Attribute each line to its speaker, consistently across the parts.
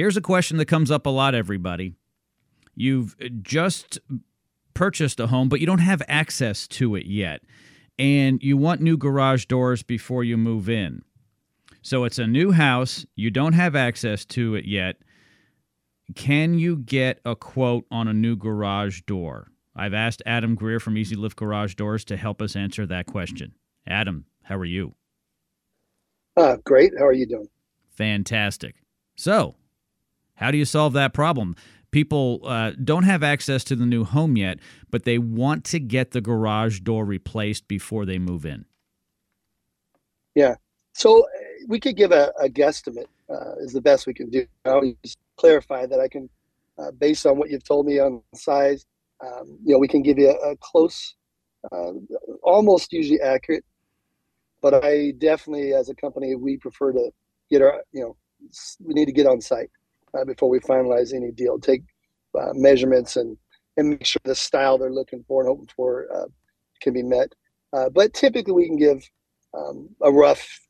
Speaker 1: Here's a question that comes up a lot, everybody. You've just purchased a home, but you don't have access to it yet. And you want new garage doors before you move in. So it's a new house. You don't have access to it yet. Can you get a quote on a new garage door? I've asked Adam Greer from EZ Lift Garage Doors to help us answer that question. Adam, how are you?
Speaker 2: Uh, great. How are you doing?
Speaker 1: Fantastic. So, how do you solve that problem? People uh, don't have access to the new home yet, but they want to get the garage door replaced before they move in.
Speaker 2: Yeah. So uh, we could give a, a guesstimate uh, is the best we can do. I'll just clarify that I can, uh, based on what you've told me on size, um, you know, we can give you a, a close, uh, almost usually accurate. But I definitely, as a company, we prefer to get our, you know, we need to get on site uh, before we finalize any deal. Take uh, measurements and and make sure the style they're looking for and hoping for uh, can be met. Uh, but typically, we can give um, a rough,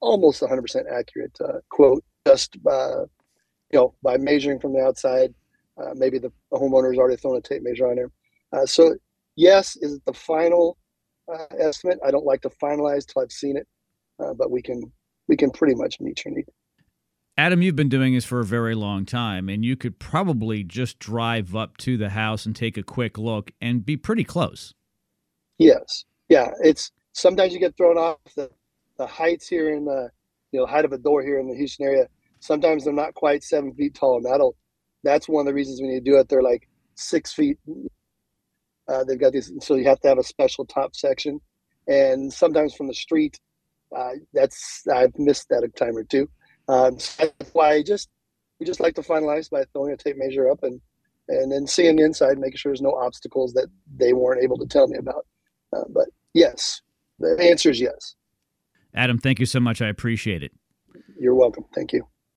Speaker 2: almost 100% accurate uh, quote just uh, you know by measuring from the outside. maybe the, the homeowner's already thrown a tape measure on there. so yes, is it the final estimate? I don't like to finalize till I've seen it, but we can we can pretty much meet your need.
Speaker 1: Adam, you've been doing this for a very long time, and you could probably just drive up to the house and take a quick look and be pretty close.
Speaker 2: Yes. Yeah. It's sometimes you get thrown off the, the heights here in the you know height of a door here in the Houston area. Sometimes they're not quite seven feet tall, and that'll that's one of the reasons we need to do it. They're like six feet. Uh, they've got these, so you have to have a special top section, and sometimes from the street, uh, that's I've missed that a time or two. Um, so that's why I just we just like to finalize by throwing a tape measure up and and then seeing the inside, making sure there's no obstacles that they weren't able to tell me about. Uh, but yes, the answer is yes.
Speaker 1: Adam, thank you so much. I appreciate it.
Speaker 2: You're welcome. Thank you.